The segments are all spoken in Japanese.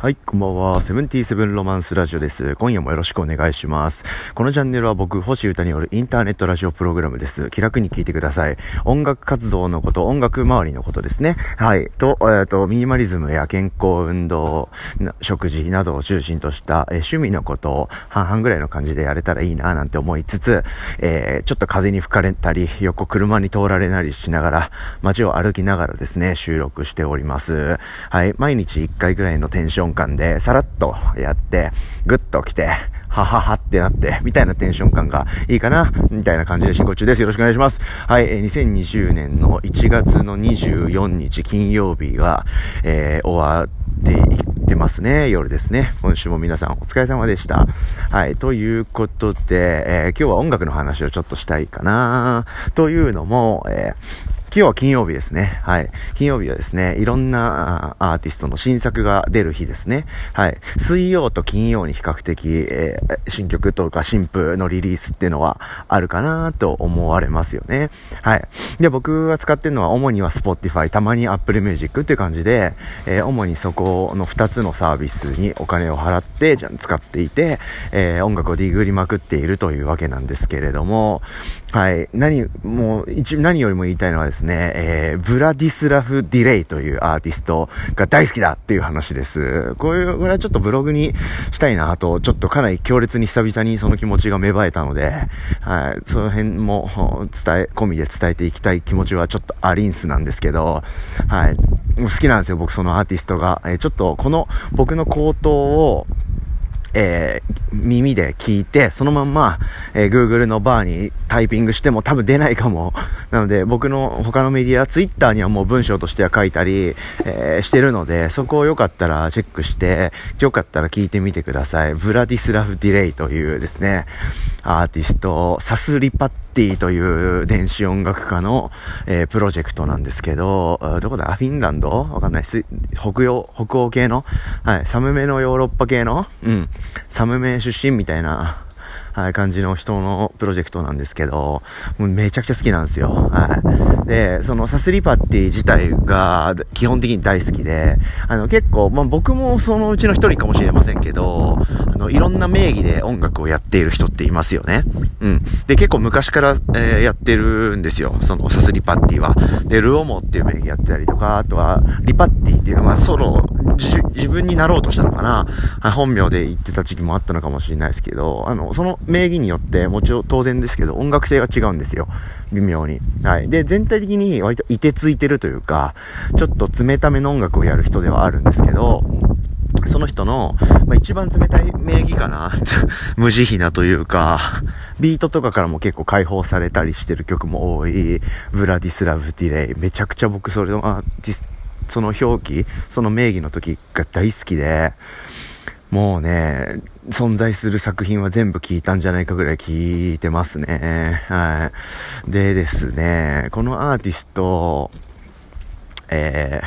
はい、こんばんは。セブンティーセブンロマンスラジオです。今夜もよろしくお願いします。このチャンネルは僕、星歌によるインターネットラジオプログラムです。気楽に聞いてください。音楽活動のこと、音楽周りのことですね。はい。と、えっ、と、ミニマリズムや健康運動、食事などを中心とした、え、趣味のことを半々ぐらいの感じでやれたらいいななんて思いつつ、えー、ちょっと風に吹かれたり、横車に通られなりしながら、街を歩きながらですね、収録しております。はい。毎日1回ぐらいのテンションン感で、さらっとやって、ぐっと来て、はははってなって、みたいなテンション感がいいかな、みたいな感じで進行中です。よろしくお願いします。はい、え2020年の1月の24日金曜日は、えー、終わっていってますね。夜ですね。今週も皆さんお疲れ様でした。はい、ということで、えー、今日は音楽の話をちょっとしたいかな、というのも、えー今日は金曜日ですね。はい。金曜日はですね、いろんなアーティストの新作が出る日ですね。はい。水曜と金曜に比較的、えー、新曲とか新譜のリリースっていうのはあるかなと思われますよね。はい。で、僕が使ってるのは主には Spotify、たまに Apple Music っていう感じで、えー、主にそこの2つのサービスにお金を払って、じゃ使っていて、えー、音楽をディグりまくっているというわけなんですけれども、はい。何、もう、一、何よりも言いたいのはですね、ね、えー、ブラディスラフ・ディレイというアーティストが大好きだっていう話です。こういう、これはちょっとブログにしたいなと、ちょっとかなり強烈に久々にその気持ちが芽生えたので、はい、その辺も伝え、込みで伝えていきたい気持ちはちょっとアリンスなんですけど、はい、好きなんですよ、僕そのアーティストが。えー、ちょっとこの僕の口頭を、えー、耳で聞いて、そのまんま、えー、Google のバーにタイピングしても多分出ないかも。なので、僕の他のメディア、Twitter にはもう文章としては書いたり、えー、してるので、そこをよかったらチェックして、よかったら聞いてみてください。ブラディスラフ・ディレイというですね、アーティスト、サスリパッティという電子音楽家の、えー、プロジェクトなんですけど、どこだ？フィンランド？わかんない。す。北洋、北欧系の？はい、サムメのヨーロッパ系の？うん、サムメ出身みたいな。はい、感じの人のプロジェクトなんですけど、もうめちゃくちゃ好きなんですよ。はい。で、そのサスリパティ自体が基本的に大好きで、あの結構、まあ僕もそのうちの一人かもしれませんけど、あの、いろんな名義で音楽をやっている人っていますよね。うん。で、結構昔から、えー、やってるんですよ。そのサスリパッティは。で、ルオモっていう名義やってたりとか、あとは、リパッティっていうのは、まあソロ、自分になろうとしたのかな？はい本名で言ってた時期もあったのかもしれないですけど、あの、その名義によって、もちろん当然ですけど、音楽性が違うんですよ。微妙に。はい。で、全体的に割といてついてるというか、ちょっと冷ための音楽をやる人ではあるんですけど、その人の、まあ、一番冷たい名義かな 無慈悲なというか、ビートとかからも結構解放されたりしてる曲も多い、ブラディスラブ・ディレイ。めちゃくちゃ僕それのアーティスその表記、その名義の時が大好きで、もうね、存在する作品は全部聞いたんじゃないかぐらい聞いてますね。はい。でですね、このアーティスト、えー、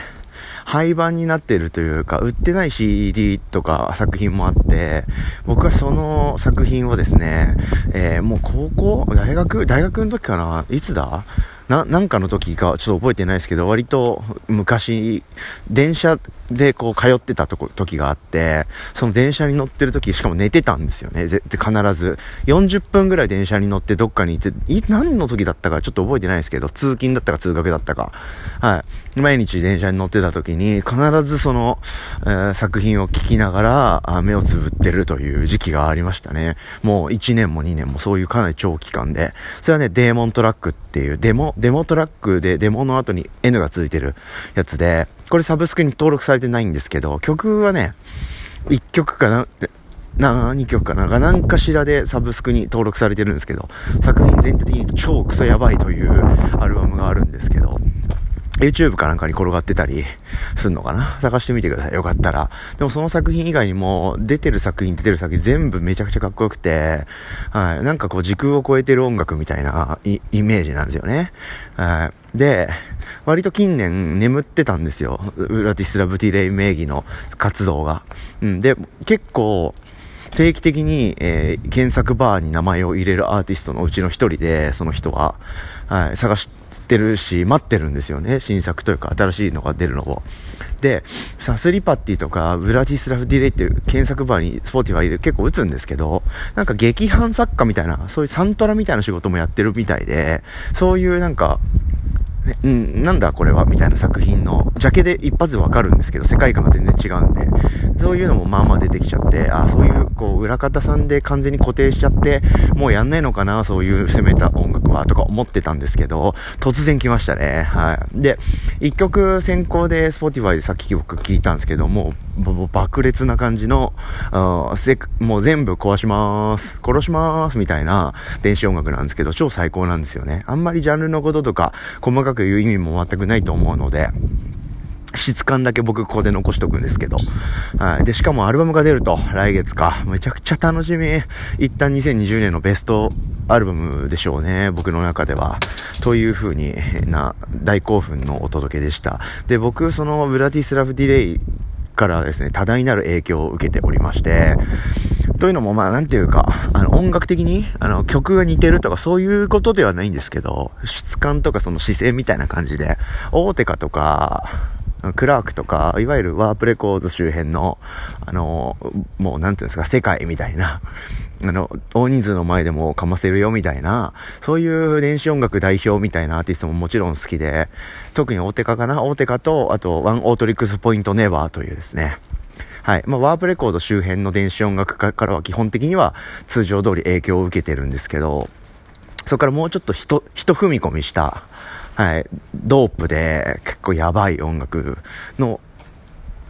廃盤になってるというか、売ってない CD とか作品もあって、僕はその作品をですね、えー、もう高校大学大学の時かないつだ？な、なんかの時かちょっと覚えてないですけど、割と昔、電車でこう通ってたとこ、時があって、その電車に乗ってる時、しかも寝てたんですよね。ぜ必ず。40分ぐらい電車に乗ってどっかに行って、い、何の時だったかちょっと覚えてないですけど、通勤だったか通学だったか。はい。毎日電車に乗ってた時に、必ずその、えー、作品を聴きながらあ、目をつぶってるという時期がありましたね。もう1年も2年もそういうかなり長期間で。それはね、デーモントラックっていう、デモ、デモトラックで、デモの後に N がついてるやつで、これサブスクに登録されてないんですけど、曲はね、1曲かな、何、曲かなが何かしらでサブスクに登録されてるんですけど、作品全体的に超クソやばいというアルバムがあるんですけど、YouTube かなんかに転がってたりすんのかな？探してみてください。よかったら。でもその作品以外にも、出てる作品、出てる作品全部めちゃくちゃかっこよくて、はい。なんかこう時空を超えてる音楽みたいなイメージなんですよね。はい。で、割と近年眠ってたんですよ。ウラティスラブティレイ名義の活動が。うん。で、結構、定期的に、えー、検索バーに名前を入れるアーティストのうちの一人で、その人は、はい、探してるし、待ってるんですよね。新作というか、新しいのが出るのを。で、サス・リパッティとか、ブラディスラフ・ディレイっていう検索バーにスポーティファイで結構打つんですけど、なんか劇伴作家みたいな、そういうサントラみたいな仕事もやってるみたいで、そういうなんか、ね、うん、なんだこれはみたいな作品の、ジャケで一発でわかるんですけど、世界観が全然違うんで、そういうのもまあまあ出てきちゃって、あそういう、こう、裏方さんで完全に固定しちゃって、もうやんないのかな、そういう攻めた音楽は、とか思ってたんですけど、突然来ましたね。はい。で、一曲先行で Spotify でさっき僕聞いたんですけども、もう爆裂な感じの、あせもう全部壊しまーす、殺しまーす、みたいな電子音楽なんですけど、超最高なんですよね。あんまりジャンルのこととか、細かく言う意味も全くないと思うので、質感だけ僕ここで残しとくんですけど。はい。で、しかもアルバムが出ると、来月か。めちゃくちゃ楽しみ。一旦2020年のベストアルバムでしょうね。僕の中では。という風にな、大興奮のお届けでした。で、僕、そのブラティスラフディレイからですね、多大なる影響を受けておりまして、というのも、まあ、なんていうか、あの、音楽的に、あの、曲が似てるとか、そういうことではないんですけど、質感とかその姿勢みたいな感じで、大手かとか、クラークとか、いわゆるワープレコード周辺の、あの、もうなんていうんですか、世界みたいな、あの、大人数の前でもかませるよみたいな、そういう電子音楽代表みたいなアーティストももちろん好きで、特に大手化かな大手化と、あと、ワンオートリックスポイントネバーというですね、はい。まあ、ワープレコード周辺の電子音楽家からは基本的には通常通り影響を受けてるんですけど、そこからもうちょっとひと、ひと踏み込みした、はい、ドープで結構やばい音楽の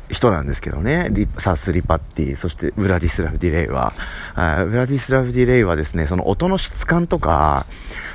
人なんですけどね。サス・リパッティ、そしてブラディスラフ・ディレイは、ブラディスラフ・ディレイはですね、その音の質感とか、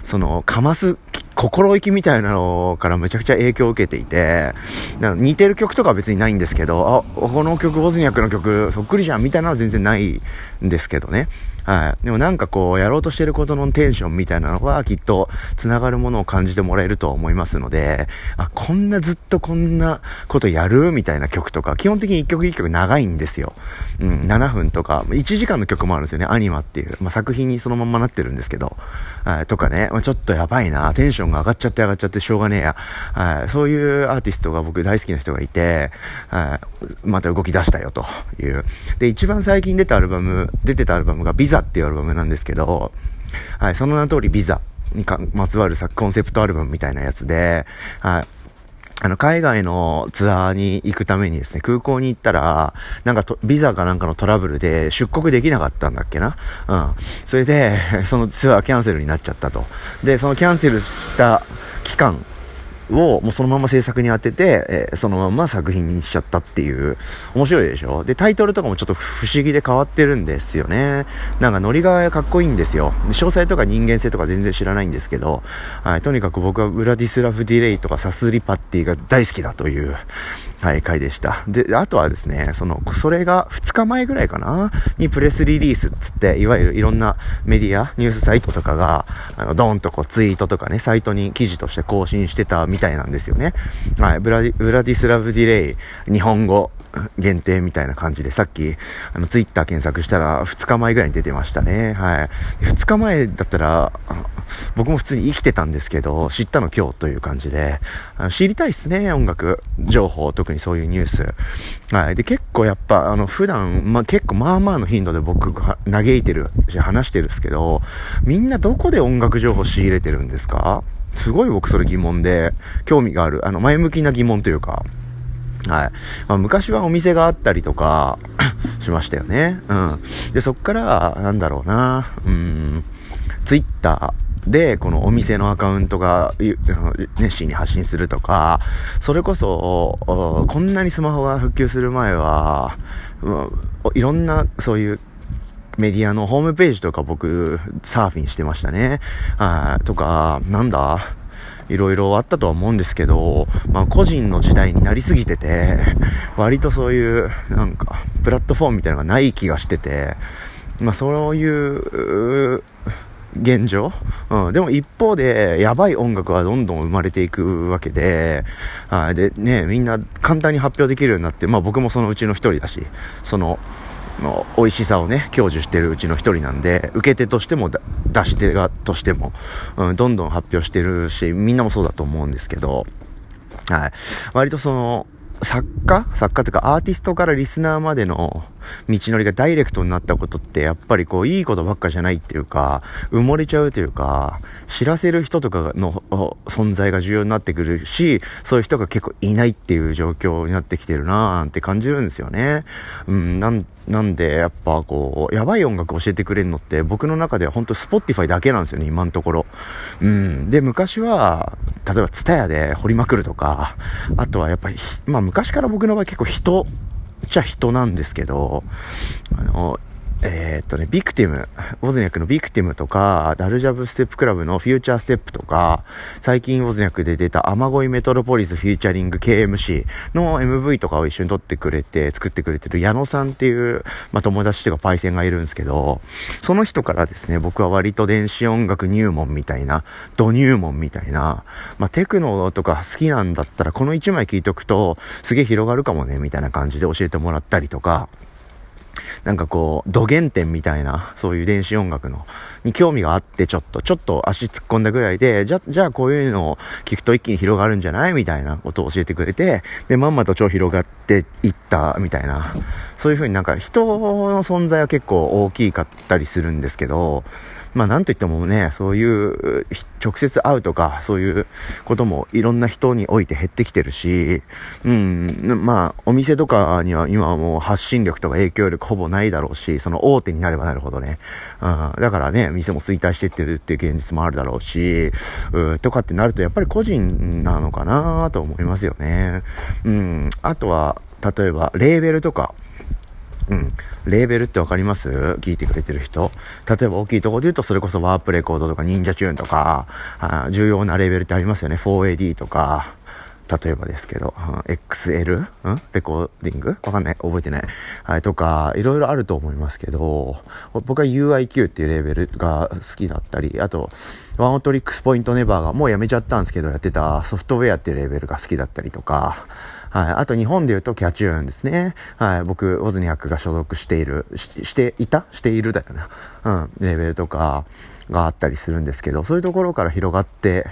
その、かます心意気みたいなのからめちゃくちゃ影響を受けていて、似てる曲とかは別にないんですけど、あ、この曲、ボズニャックの曲、そっくりじゃんみたいなのは全然ないんですけどね。はい。でもなんかこう、やろうとしてることのテンションみたいなのはきっと繋がるものを感じてもらえると思いますので、あ、こんなずっとこんなことやるみたいな曲とか、基本的に一曲一曲長いんですよ。うん、7分とか、1時間の曲もあるんですよね、アニマっていう。まあ、作品にそのままなってるんですけど、はい、とかね、まあ、ちょっとやばいな、テンションが上がっちゃって上がっちゃってしょうがねえや。はい、そういうアーティストが僕大好きな人がいて、はい、また動き出したよという。で、一番最近出たアルバム、出てたアルバムがビザっていうアルバムなんですけど、はい、その名の通りビザにかまつわるコンセプトアルバムみたいなやつで、はい、あの、海外のツアーに行くためにですね、空港に行ったら、なんか、ビザかなんかのトラブルで出国できなかったんだっけな？うん。それで、そのツアーキャンセルになっちゃったと。で、そのキャンセルした期間をもうそのまま制作に当てて、えー、そのまま作品にしちゃったっていう、面白いでしょ？で、タイトルとかもちょっと不思議で変わってるんですよね。なんかノリがかっこいいんですよ。詳細とか人間性とか全然知らないんですけど、はい、とにかく僕はウラディスラフ・ディレイとかサスリパッティが大好きだという、はい、回でした。で、あとはですね、その、それが2日前ぐらいかな？にプレスリリースっつって、いわゆるいろんなメディア、ニュースサイトとかが、あの、ドーンとこうツイートとかね、サイトに記事として更新してたみたいなんですよね。はい、ブラディ、ブラディスラフ・ディレイ、日本語限定みたいな感じで、さっき、あの、ツイッター検索したら、2日前ぐらいに出てましたね。はい。2日前だったら、僕も普通に生きてたんですけど、知ったの今日という感じで、あの知りたいっすね、音楽情報、特にそういうニュース。はい。で、結構やっぱ、あの、普段、まあ、結構まあまあの頻度で僕嘆いてるし、話してるんですけど、みんなどこで音楽情報仕入れてるんですか？すごい僕それ疑問で、興味がある、あの、前向きな疑問というか、はい。まあ、昔はお店があったりとか しましたよね。うん。で、そっから、なんだろうな、うん、ツイッターで、このお店のアカウントが熱心に発信するとか、それこそ、こんなにスマホが普及する前は、いろんなそういうメディアのホームページとか僕、サーフィンしてましたね。はい、とか、なんだ？いろいろあったとは思うんですけど、まあ個人の時代になりすぎてて、割とそういう、なんか、プラットフォームみたいなのがない気がしてて、まあそういう、現状？うん。でも一方で、やばい音楽はどんどん生まれていくわけで、あで、ね、みんな簡単に発表できるようになって、まあ僕もそのうちの一人だし、その、の美味しさをね、享受してるうちの一人なんで、受け手としても出し手がとしても、うん、どんどん発表してるし、みんなもそうだと思うんですけど、はい。割とその、作家？作家というかアーティストからリスナーまでの道のりがダイレクトになったことってやっぱりこういいことばっかじゃないっていうか埋もれちゃうというか知らせる人とかの存在が重要になってくるしそういう人が結構いないっていう状況になってきてるなーなんて感じるんですよね。うん、なんで、やっぱこう、やばい音楽教えてくれるのって僕の中では本当 Spotify だけなんですよね、今のところ。うん。で、昔は、例えば TSUTAYA で掘りまくるとか、あとはやっぱり、まあ昔から僕の場合結構人、ちゃ人なんですけど、あの、えー、っとね、ビクティム、ウォズニャクのビクティムとか、ダルジャブステップクラブのフューチャーステップとか、最近ウォズニャクで出た雨乞いメトロポリスフューチャリング KMC の MV とかを一緒に撮ってくれて、作ってくれてる矢野さんっていう、まあ、友達というかパイセンがいるんですけど、その人からですね、僕は割と電子音楽入門みたいな、ド入門みたいな、まあ、テクノとか好きなんだったら、この1枚聴いとくと、すげえ広がるかもね、みたいな感じで教えてもらったりとか、なんかこう、土原点みたいな、そういう電子音楽の、に興味があって、ちょっと、ちょっと足突っ込んだぐらいで、じゃ、じゃあこういうのを聞くと一気に広がるんじゃない？みたいなことを教えてくれて、で、まんまと超広がっていった、みたいな、そういう風になんか人の存在は結構大きかったりするんですけど、まあなんといってもね、そういう直接会うとか、そういうこともいろんな人において減ってきてるし、うん、まあお店とかには今はもう発信力とか影響力ほぼないだろうし、その大手になればなるほどね、うん、だからね、店も衰退してってるっていう現実もあるだろうし、うとかってなるとやっぱり個人なのかなと思いますよね。うん、あとは、例えば、レーベルとか、うん。レーベルってわかります？聞いてくれてる人。例えば大きいところで言うと、それこそワープレコードとか忍者チューンとか、あ重要なレーベルってありますよね。4AD とか、例えばですけど、うん、XL? ん？レコーディング？わかんない。覚えてない。はい、とか、いろいろあると思いますけど、僕は UIQ っていうレーベルが好きだったり、あと、ワンオトリックスポイントネバーがもうやめちゃったんですけど、やってたソフトウェアっていうレーベルが好きだったりとか、はい。あと日本で言うとキャチューンですね。はい。僕、ウォズニャックが所属している、ししていた？しているだよな。うん。レベルとかがあったりするんですけど、そういうところから広がって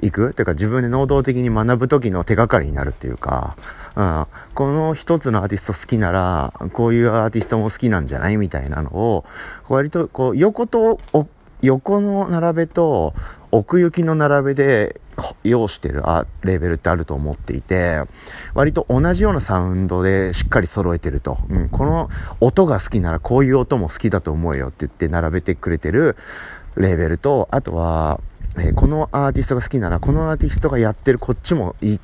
いく？というか自分で能動的に学ぶ時の手がかりになるっていうか、うん。この一つのアーティスト好きなら、こういうアーティストも好きなんじゃないみたいなのを、割とこう、横と、横の並べと奥行きの並べで要してるレベルってあると思っていて、割と同じようなサウンドでしっかり揃えてると。うん、この音が好きならこういう音も好きだと思うよって言って並べてくれてるレベルと、あとは、えー、このアーティストが好きならこのアーティストがやってるこっちもいい、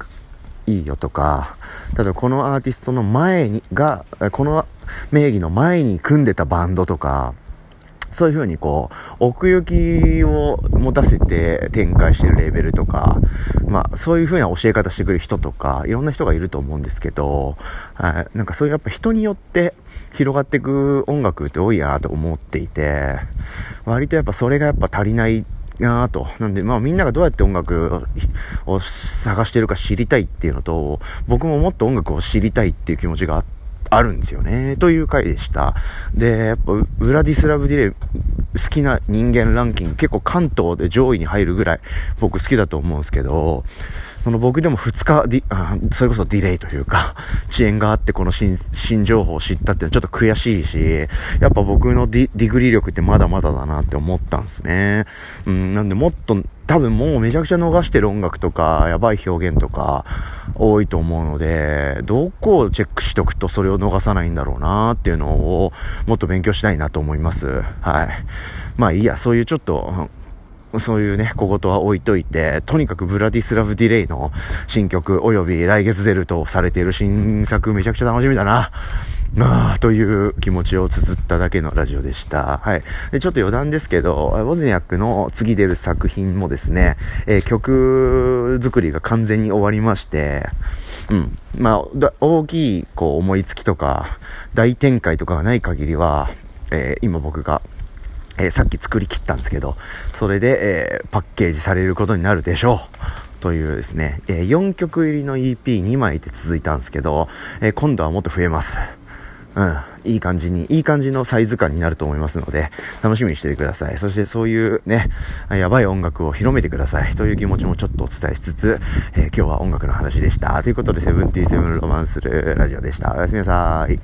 いいよとか、例えばこのアーティストの前にが、この名義の前に組んでたバンドとか、そういう風にこう、奥行きを持たせて展開してるレベルとか、まあ、そういう風な教え方してくれる人とか、いろんな人がいると思うんですけど、はい、なんかそういうやっぱ人によって広がっていく音楽って多いなと思っていて、割とやっぱそれがやっぱ足りないなと。なんで、まあみんながどうやって音楽を探してるか知りたいっていうのと、僕ももっと音楽を知りたいっていう気持ちがあって、あるんですよね。という回でした。で、やっぱ、ウラディスラブ・ディレイ、好きな人間ランキング、結構関東で上位に入るぐらい僕好きだと思うんですけど、その僕でも2日ディ、それこそディレイというか、遅延があってこの新、新情報を知ったっていうのはちょっと悔しいし、やっぱ僕のディディグリ力ってまだまだだなって思ったんですね。うん、なんでもっと、多分もうめちゃくちゃ逃してる音楽とか、やばい表現とか、多いと思うので、どこをチェックしとくとそれを逃さないんだろうなっていうのを、もっと勉強したいなと思います。はい。まあいいや、そういうちょっと、そういうね、小言は置いといて、とにかくブラディスラブ・ディレイの新曲及び来月出るとされている新作めちゃくちゃ楽しみだな。ああ、という気持ちを綴っただけのラジオでした。はい。で、ちょっと余談ですけど、ウォズニャックの次出る作品もですね、えー、曲作りが完全に終わりまして、うん。まあ、大きい、こう、思いつきとか、大展開とかがない限りは、えー、今僕がえ、さっき作り切ったんですけど、それで、え、パッケージされることになるでしょう。というですね、え、4曲入りの EP2 枚で続いたんですけど、え今度はもっと増えます。うん、いい感じに、いい感じのサイズ感になると思いますので、楽しみにしててください。そしてそういうね、やばい音楽を広めてくださいという気持ちもちょっとお伝えしつつ、えー、今日は音楽の話でした。ということで、セブンティーセブンロマンスルラジオでした。おやすみなさい。